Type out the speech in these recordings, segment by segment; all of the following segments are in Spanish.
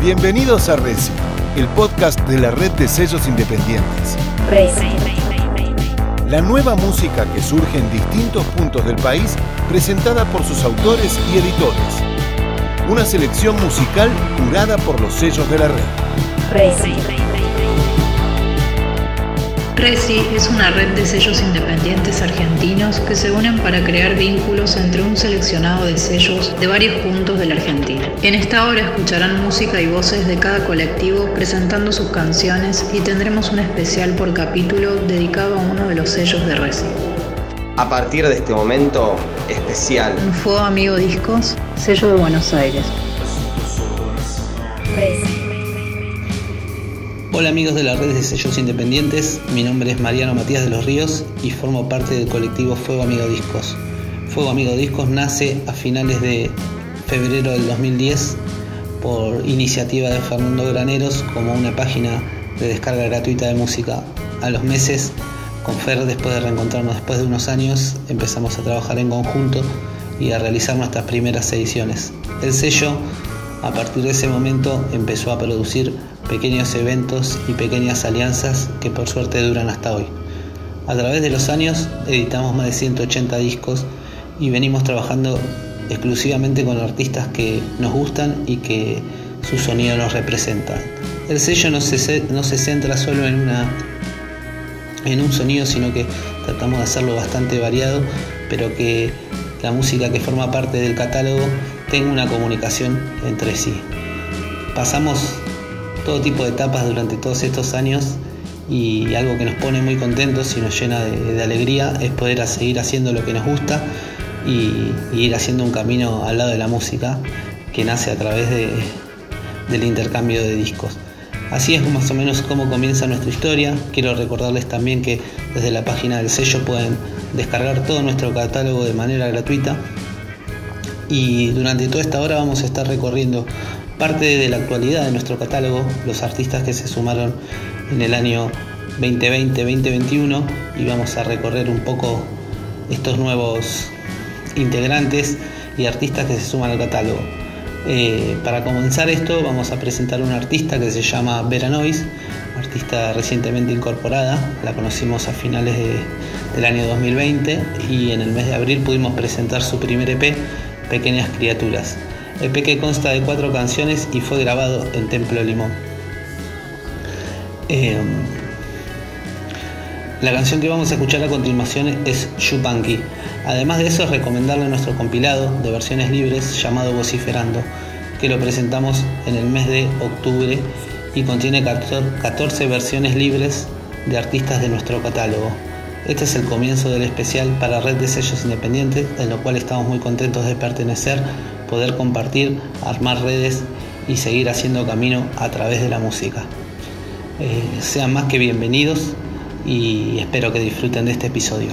Bienvenidos a Reci, el podcast de la red de sellos independientes. La nueva música que surge en distintos puntos del país, presentada por sus autores y editores. Una selección musical curada por los sellos de la red. Resi es una red de sellos independientes argentinos que se unen para crear vínculos entre un seleccionado de sellos de varios puntos de la Argentina. En esta hora escucharán música y voces de cada colectivo presentando sus canciones y tendremos un especial por capítulo dedicado a uno de los sellos de Resi. A partir de este momento especial. Fuego Amigo Discos, sello de Buenos Aires. Hola amigos de la red de sellos independientes, mi nombre es Mariano Matías de los Ríos y formo parte del colectivo Fuego Amigo Discos. Fuego Amigo Discos nace a finales de febrero del 2010 por iniciativa de Fernando Graneros como una página de descarga gratuita de música. A los meses, con Fer, después de reencontrarnos después de unos años, empezamos a trabajar en conjunto y a realizar nuestras primeras ediciones. El sello, a partir de ese momento, empezó a producir pequeños eventos y pequeñas alianzas que por suerte duran hasta hoy. A través de los años editamos más de 180 discos y venimos trabajando exclusivamente con artistas que nos gustan y que su sonido nos representa. El sello no se, no se centra solo en, una, en un sonido, sino que tratamos de hacerlo bastante variado, pero que la música que forma parte del catálogo tenga una comunicación entre sí. Pasamos todo tipo de etapas durante todos estos años y algo que nos pone muy contentos y nos llena de, alegría es poder seguir haciendo lo que nos gusta y, ir haciendo un camino al lado de la música que nace a través del intercambio de discos. Así es más o menos como comienza nuestra historia. Quiero recordarles también que desde la página del sello pueden descargar todo nuestro catálogo de manera gratuita. Y durante toda esta hora vamos a estar recorriendo parte de la actualidad de nuestro catálogo, los artistas que se sumaron en el año 2020-2021 y vamos a recorrer un poco estos nuevos integrantes y artistas que se suman al catálogo. Eh, para comenzar esto vamos a presentar una artista que se llama Vera Nois, artista recientemente incorporada, la conocimos a finales del año 2020 y en el mes de abril pudimos presentar su primer EP, Pequeñas Criaturas. El que consta de cuatro canciones y fue grabado en Templo Limón. Em, la canción que vamos a escuchar a continuación es Yupanqui. Además de eso, es recomendarle nuestro compilado de versiones libres llamado Vociferando, que lo presentamos en el mes de octubre y contiene 14 versiones libres de artistas de nuestro catálogo. Este es el comienzo del especial para Red de Sellos Independientes, en lo cual estamos muy contentos de pertenecer poder compartir, armar redes y seguir haciendo camino a través de la música. Eh, sean más que bienvenidos y espero que disfruten de este episodio.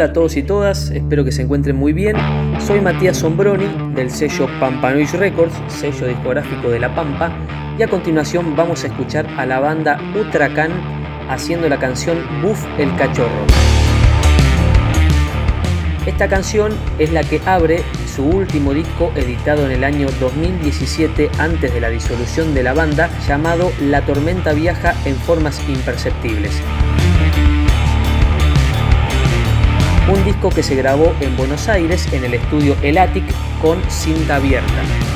Hola a todos y todas, espero que se encuentren muy bien. Soy Matías Sombroni del sello Pampanoise Records, sello discográfico de La Pampa, y a continuación vamos a escuchar a la banda Utracan haciendo la canción Buff el Cachorro. Esta canción es la que abre su último disco editado en el año 2017 antes de la disolución de la banda llamado La tormenta viaja en formas imperceptibles. Un disco que se grabó en Buenos Aires en el estudio El Attic con cinta abierta.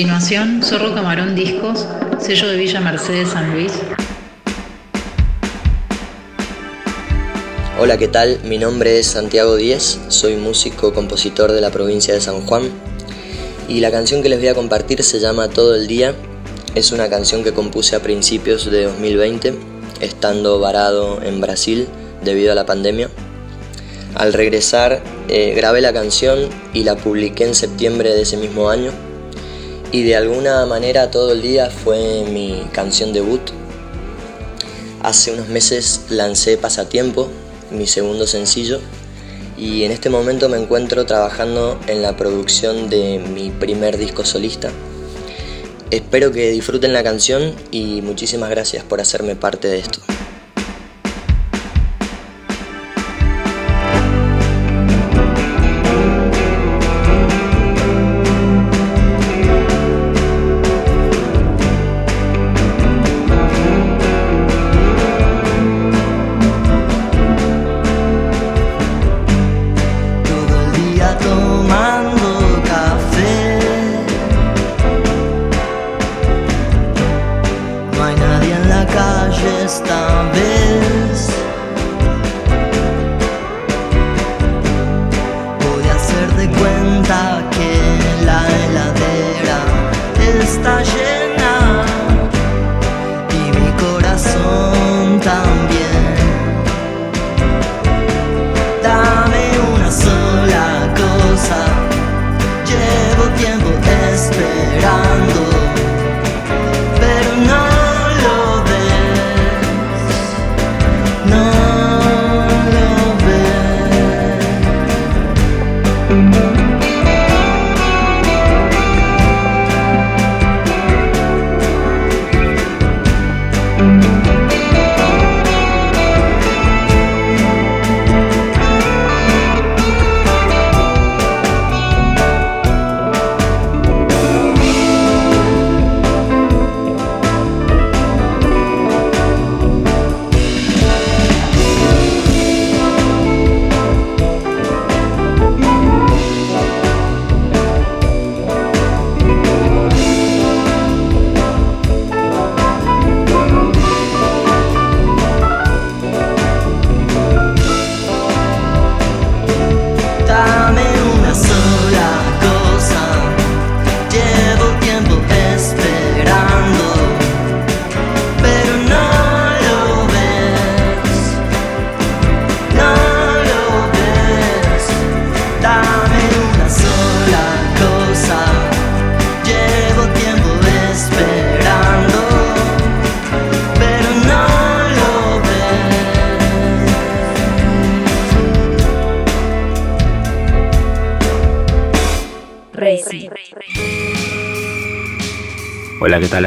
Continuación, Zorro Camarón Discos, sello de Villa Mercedes San Luis. Hola, ¿qué tal? Mi nombre es Santiago Díez, soy músico compositor de la provincia de San Juan y la canción que les voy a compartir se llama Todo el Día. Es una canción que compuse a principios de 2020, estando varado en Brasil debido a la pandemia. Al regresar eh, grabé la canción y la publiqué en septiembre de ese mismo año y de alguna manera todo el día fue mi canción debut. Hace unos meses lancé Pasatiempo, mi segundo sencillo, y en este momento me encuentro trabajando en la producción de mi primer disco solista. Espero que disfruten la canción y muchísimas gracias por hacerme parte de esto.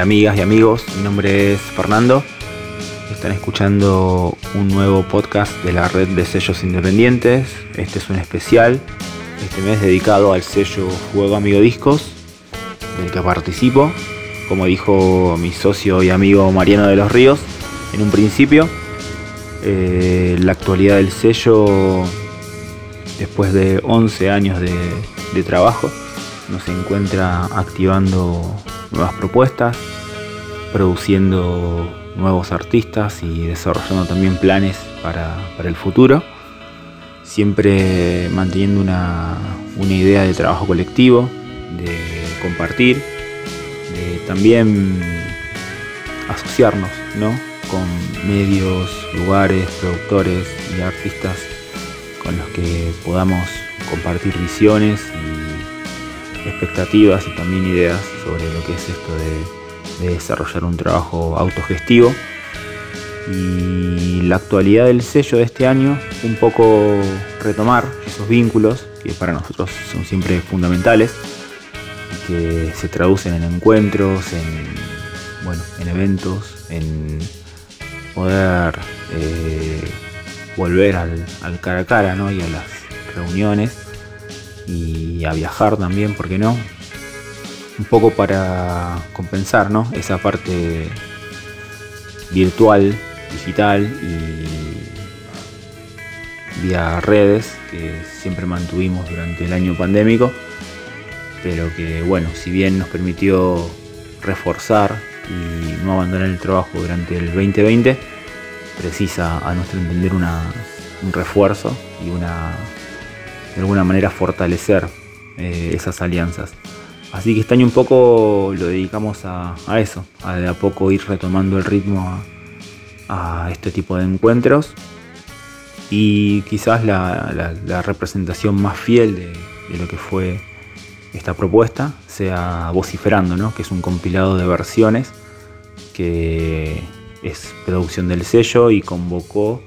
Amigas y amigos? Mi nombre es Fernando. Están escuchando un nuevo podcast de la red de sellos independientes. Este es un especial, este mes dedicado al sello Juego Amigo Discos, del que participo. Como dijo mi socio y amigo Mariano de los Ríos, en un principio, eh, la actualidad del sello, después de 11 años de trabajo, nos encuentra activando nuevas propuestas, produciendo nuevos artistas y desarrollando también planes para, el futuro, siempre manteniendo una, idea de trabajo colectivo, de compartir, de también asociarnos con medios, lugares, productores y artistas con los que podamos compartir visiones expectativas y también ideas sobre lo que es esto de, desarrollar un trabajo autogestivo. Y la actualidad del sello de este año, un poco retomar esos vínculos que para nosotros son siempre fundamentales que se traducen en encuentros, en, bueno, en eventos, en poder eh, volver al, al, cara a cara ¿no? y a las reuniones y a viajar también, ¿por qué no? Un poco para compensar esa parte virtual, digital y vía redes que siempre mantuvimos durante el año pandémico. pero que bueno, si bien nos permitió reforzar y no abandonar el trabajo durante el 2020, precisa a nuestro entender un refuerzo y una de alguna manera fortalecer eh, esas alianzas. Así que este año un poco lo dedicamos a, eso, a de a poco ir retomando el ritmo a, este tipo de encuentros y quizás la, representación más fiel de, lo que fue esta propuesta sea Vociferando, ¿no? que es un compilado de versiones que es producción del sello y convocó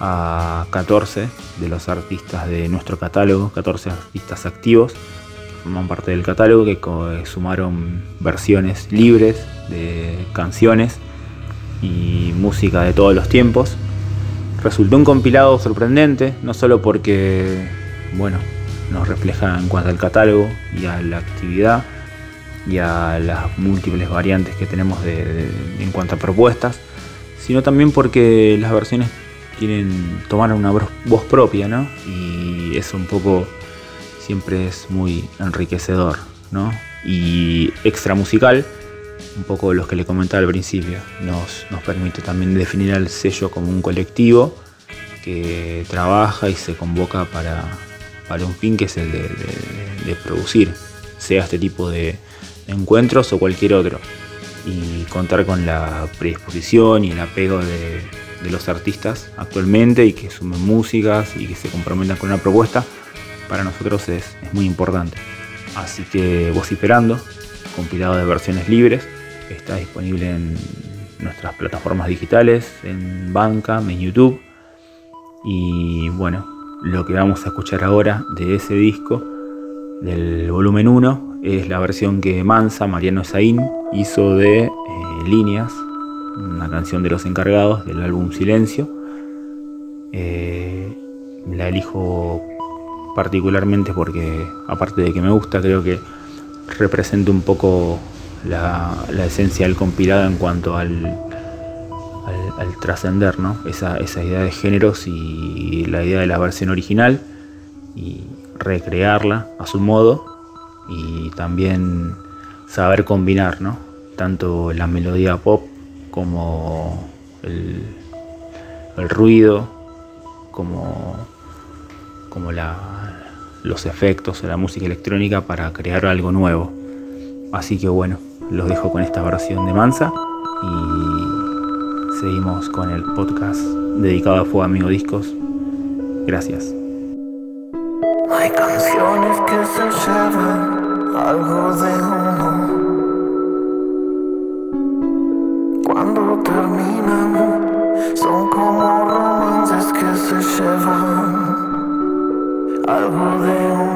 a 14 de los artistas de nuestro catálogo, 14 artistas activos forman parte del catálogo, que sumaron versiones libres de canciones y música de todos los tiempos. Resultó un compilado sorprendente, no solo porque, bueno, nos refleja en cuanto al catálogo y a la actividad y a las múltiples variantes que tenemos en cuanto a propuestas, sino también porque las versiones tienen, tomar una voz propia, ¿no? Y eso un poco siempre es muy enriquecedor, ¿no? Y extra musical, un poco los que le comentaba al principio, nos, nos permite también definir al sello como un colectivo que trabaja y se convoca para, para un fin que es el de, producir, sea este tipo de encuentros o cualquier otro. Y contar con la predisposición y el apego de, de los artistas actualmente y que sumen músicas y que se comprometan con una propuesta, para nosotros es, muy importante. Así que Vociferando, compilado de versiones libres, está disponible en nuestras plataformas digitales, en Banca, en YouTube. Y bueno, lo que vamos a escuchar ahora de ese disco, del volumen 1, es la versión que Mansa, Mariano Saín, hizo de eh, Líneas, una canción de los encargados del álbum Silencio. Eh, la elijo particularmente porque, aparte de que me gusta, creo que representa un poco la, esencia del compilado en cuanto al, al, trascender, ¿no? Esa, esa, idea de géneros y la idea de la versión original y recrearla a su modo y también saber combinar, ¿no? Tanto la melodía pop como el, ruido, como, como los efectos o la música electrónica para crear algo nuevo. Así que bueno, los dejo con esta versión de Mansa y seguimos con el podcast dedicado a Fuego Amigo Discos. Gracias. Hay canciones que se llevan algo de uno cuando terminan son como romances que se llevan algo de uno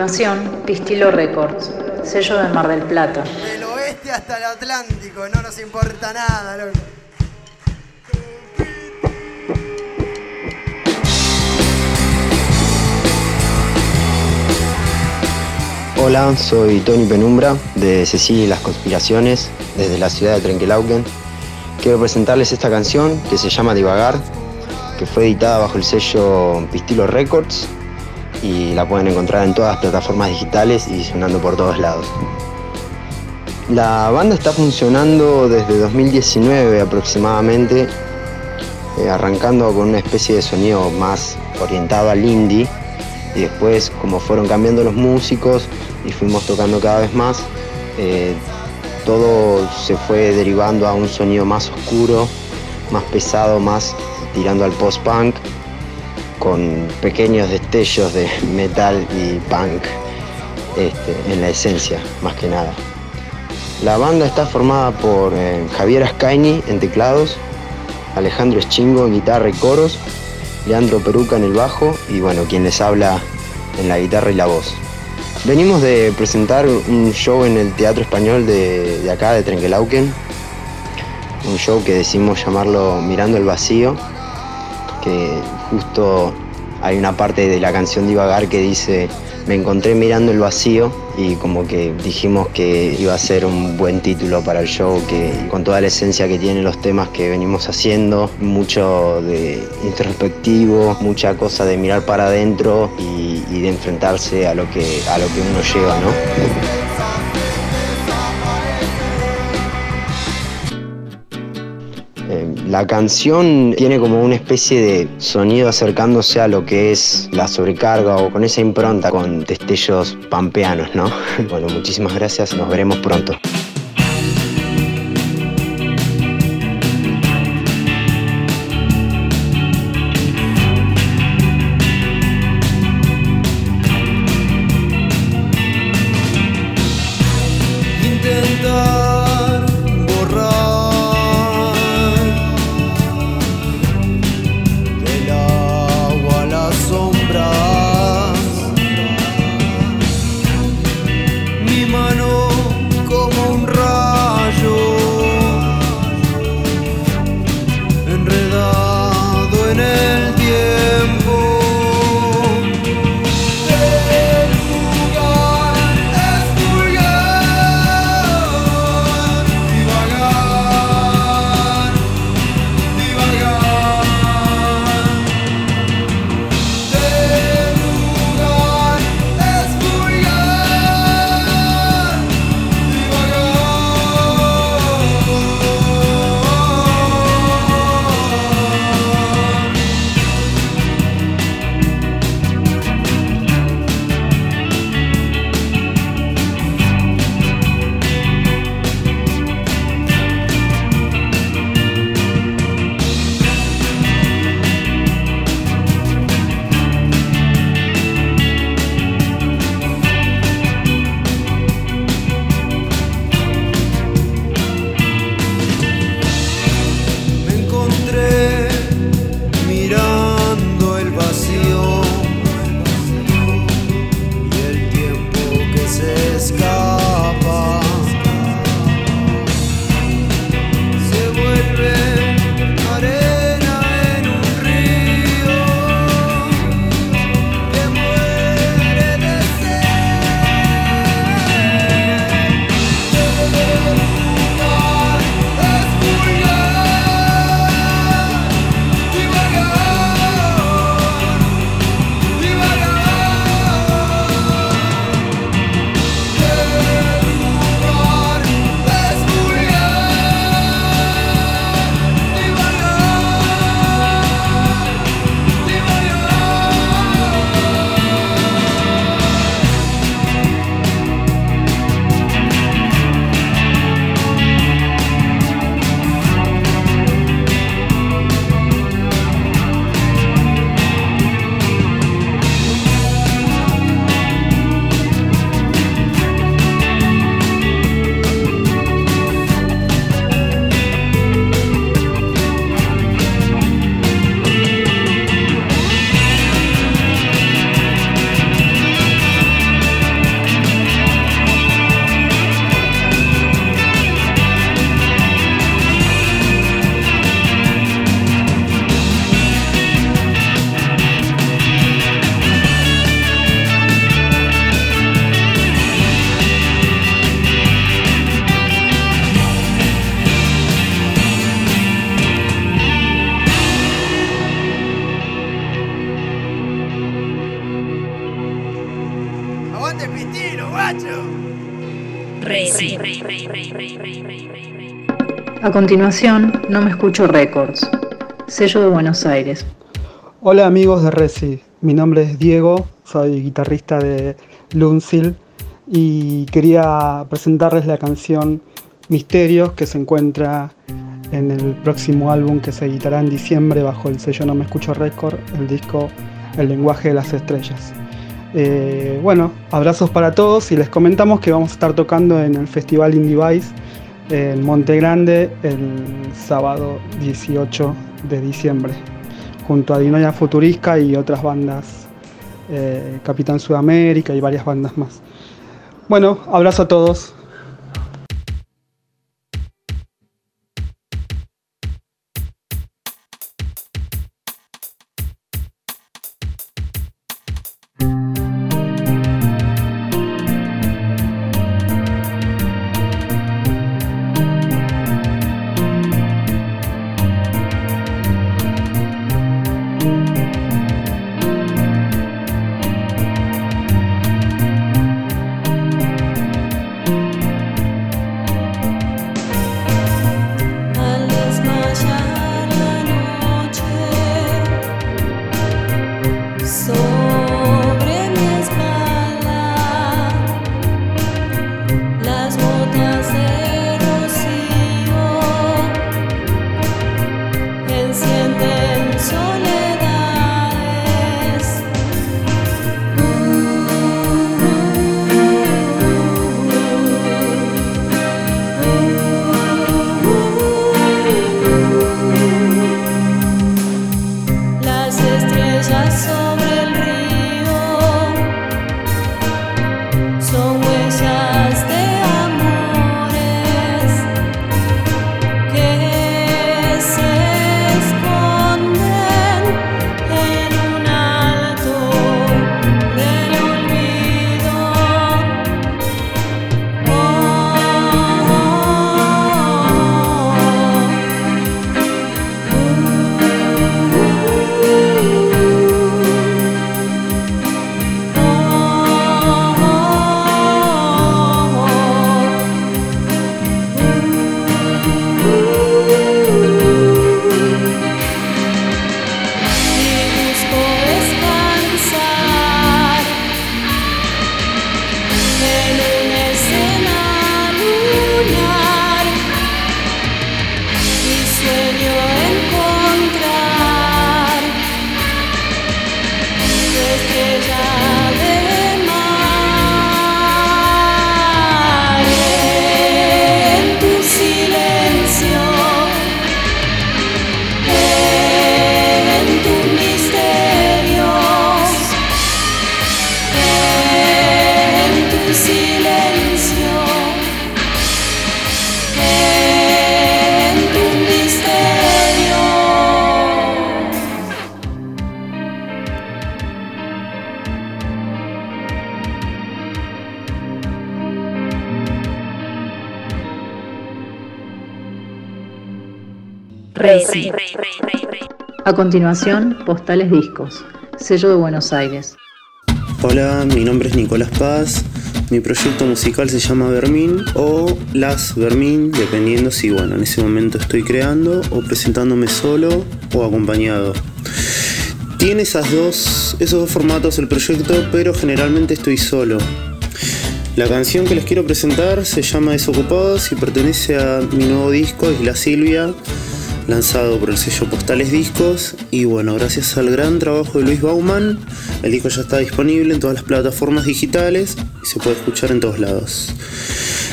continuación, Pistilo Records, sello de Mar del Plata. Del oeste hasta el Atlántico, no nos importa nada, loco. Hola, soy Tony Penumbra de Cecilia y las Conspiraciones, desde la ciudad de Trenquelauquen. Quiero presentarles esta canción que se llama Divagar, que fue editada bajo el sello Pistilo Records y la pueden encontrar en todas las plataformas digitales y sonando por todos lados. La banda está funcionando desde 2019 aproximadamente, eh, arrancando con una especie de sonido más orientado al indie y después como fueron cambiando los músicos y fuimos tocando cada vez más, eh, todo se fue derivando a un sonido más oscuro, más pesado, más tirando al post-punk, con pequeños destellos de metal y punk este, en la esencia, más que nada. La banda está formada por eh, Javier Ascaini en teclados, Alejandro Eschingo en guitarra y coros, Leandro Peruca en el bajo y bueno, quien les habla en la guitarra y la voz. Venimos de presentar un show en el Teatro Español de, acá, de Trenquelauquen, un show que decimos llamarlo Mirando el Vacío, que justo hay una parte de la canción Divagar que dice me encontré mirando el vacío y como que dijimos que iba a ser un buen título para el show, que con toda la esencia que tienen los temas que venimos haciendo, mucho de introspectivo, mucha cosa de mirar para adentro y, y de enfrentarse a lo que a lo que uno lleva, ¿no? La canción tiene como una especie de sonido acercándose a lo que es la sobrecarga o con esa impronta con destellos pampeanos, ¿no? Bueno, muchísimas gracias, nos veremos pronto. A continuación, No Me Escucho Records, sello de Buenos Aires. Hola amigos de Resi, mi nombre es Diego, soy guitarrista de Luncil y quería presentarles la canción Misterios que se encuentra en el próximo álbum que se editará en diciembre bajo el sello No Me Escucho Record, el disco El lenguaje de las estrellas. Eh, bueno, abrazos para todos y les comentamos que vamos a estar tocando en el Festival Indie Vice en Monte Grande el sábado 18 de diciembre junto a Dinoya Futurisca y otras bandas, eh, Capitán Sudamérica y varias bandas más. Bueno, abrazo a todos. Continuación, Postales Discos, sello de Buenos Aires. Hola, mi nombre es Nicolás Paz. Mi proyecto musical se llama Vermín o Las Vermín, dependiendo si, bueno, en ese momento estoy creando o presentándome solo o acompañado. Tiene esas dos, esos dos formatos el proyecto, pero generalmente estoy solo. La canción que les quiero presentar se llama Desocupados y pertenece a mi nuevo disco, Isla Silvia, lanzado por el sello Postales Discos. Y bueno, gracias al gran trabajo de Luis Bauman, el disco ya está disponible en todas las plataformas digitales y se puede escuchar en todos lados.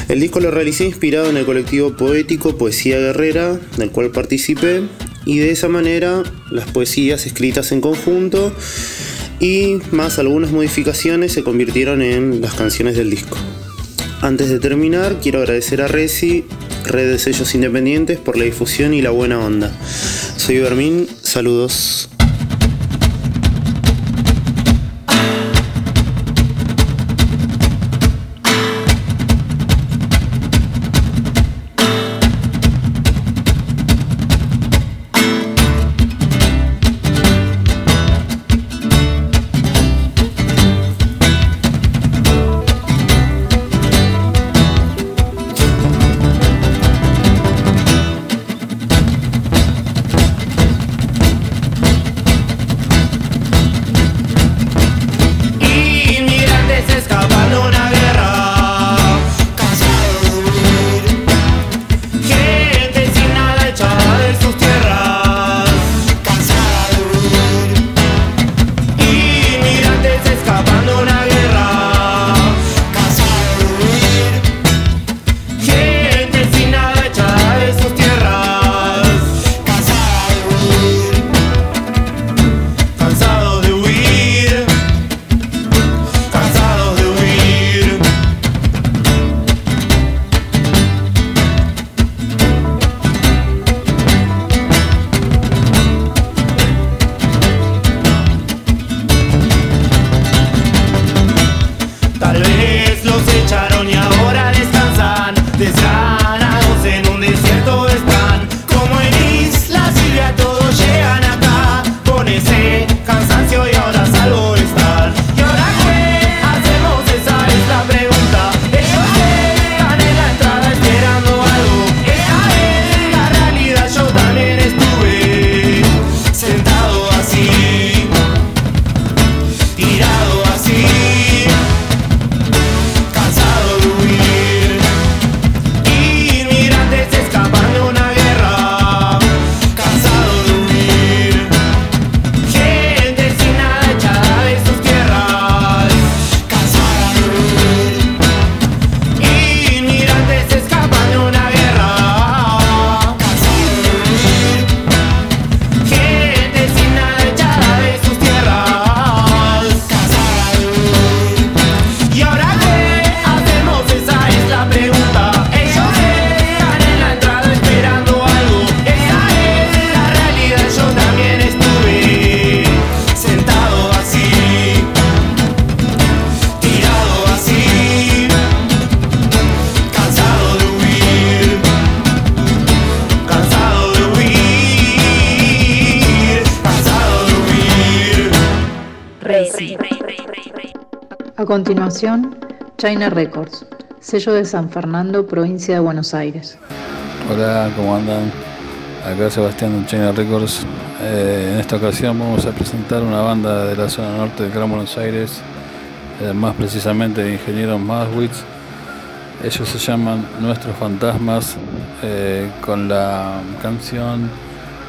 El disco lo realicé inspirado en el colectivo poético Poesía Guerrera, del cual participé, y de esa manera las poesías escritas en conjunto y más algunas modificaciones se convirtieron en las canciones del disco. Antes de terminar, quiero agradecer a Resi red de sellos independientes por la difusión y la buena onda. Soy Bermín, saludos. China Records, sello de San Fernando, provincia de Buenos Aires. Hola, ¿cómo andan? Acá Sebastián de China Records. Eh, en esta ocasión vamos a presentar una banda de la zona norte del Gran Buenos Aires, eh, más precisamente de Ingenieros Maswitz. Ellos se llaman Nuestros Fantasmas, eh, con la canción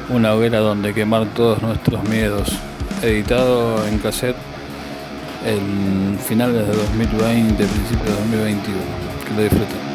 Una hoguera donde quemar todos nuestros miedos, editado en cassette en finales de 2020, principios de 2021. Que lo disfruten.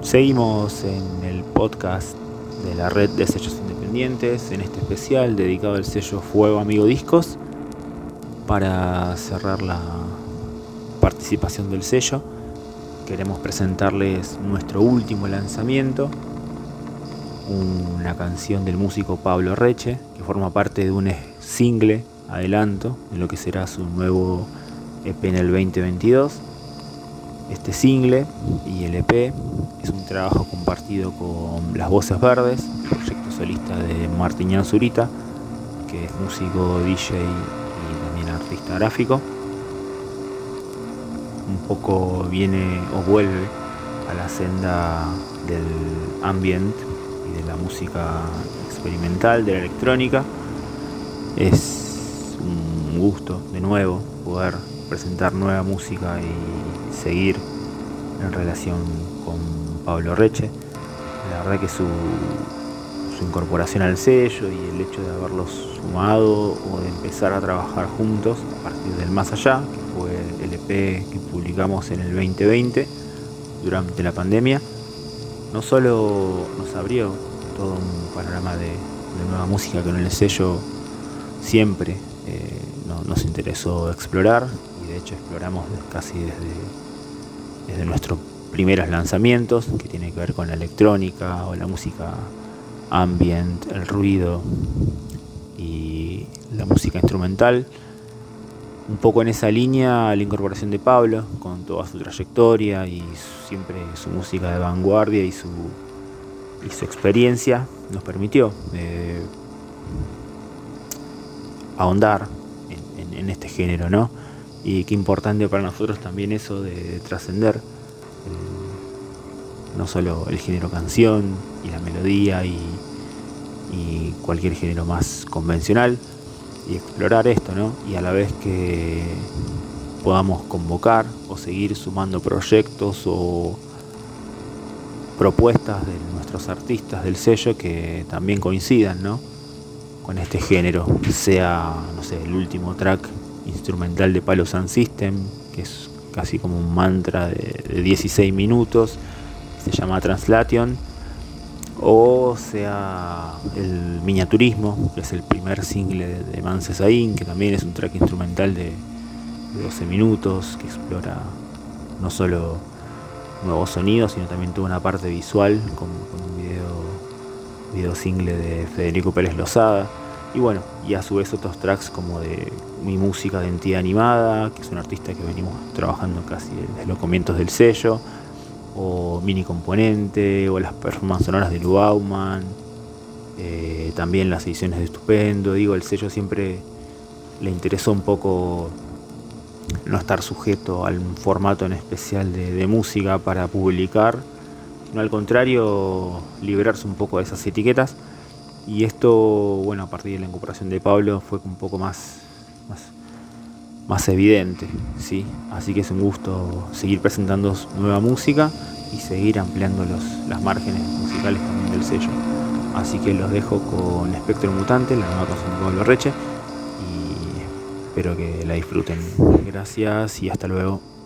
Seguimos en el podcast de la red de sellos independientes, en este especial dedicado al sello Fuego Amigo Discos, para cerrar la participación del sello. Queremos presentarles nuestro último lanzamiento, una canción del músico Pablo Reche, que forma parte de un single adelanto de lo que será su nuevo EP en el 2022 este single y el EP es un trabajo compartido con Las Voces Verdes, proyecto solista de Martiñán Zurita, que es músico, DJ y también artista gráfico. Un poco viene o vuelve a la senda del ambient y de la música experimental, de la electrónica. Es un gusto de nuevo poder presentar nueva música y seguir en relación con Pablo Reche. La verdad que su, su incorporación al sello y el hecho de haberlos sumado o de empezar a trabajar juntos a partir del Más Allá, que fue el EP que publicamos en el 2020 durante la pandemia, no solo nos abrió todo un panorama de, nueva música que en el sello siempre eh, nos interesó explorar de hecho exploramos casi desde, desde nuestros primeros lanzamientos que tiene que ver con la electrónica o la música ambient, el ruido y la música instrumental. Un poco en esa línea la incorporación de Pablo, con toda su trayectoria y siempre su música de vanguardia y su, y su experiencia, nos permitió eh, ahondar en, este género, ¿no? Y qué importante para nosotros también eso de, trascender eh, no solo el género canción y la melodía y, cualquier género más convencional y explorar esto, ¿no? Y a la vez que podamos convocar o seguir sumando proyectos o propuestas de nuestros artistas del sello que también coincidan, ¿no? Con este género, sea, no sé, el último track instrumental de Palo Sound System, que es casi como un mantra de, de 16 minutos, se llama Translation, o sea el Miniaturismo, que es el primer single de Mancesain, que también es un track instrumental de, 12 minutos, que explora no solo nuevos sonidos, sino también toda una parte visual, con, un video, video single de Federico Pérez Lozada. Y bueno, y a su vez otros tracks como de mi música de entidad animada, que es un artista que venimos trabajando casi desde los comienzos del sello o Mini Componente, o las performances sonoras de Lubauman, eh, también las ediciones de Estupendo. Digo, el sello siempre le interesó un poco no estar sujeto al formato en especial de, música para publicar, sino al contrario, liberarse un poco de esas etiquetas. Y esto, bueno, a partir de la incorporación de Pablo fue un poco más, más, evidente, ¿sí? Así que es un gusto seguir presentando nueva música y seguir ampliando los, las márgenes musicales también del sello. Así que los dejo con Espectro Mutante, la nueva canción de Pablo Reche, y espero que la disfruten. Gracias y hasta luego.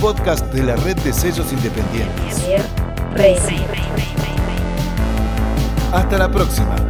Podcast de la red de sellos independientes. Hasta la próxima.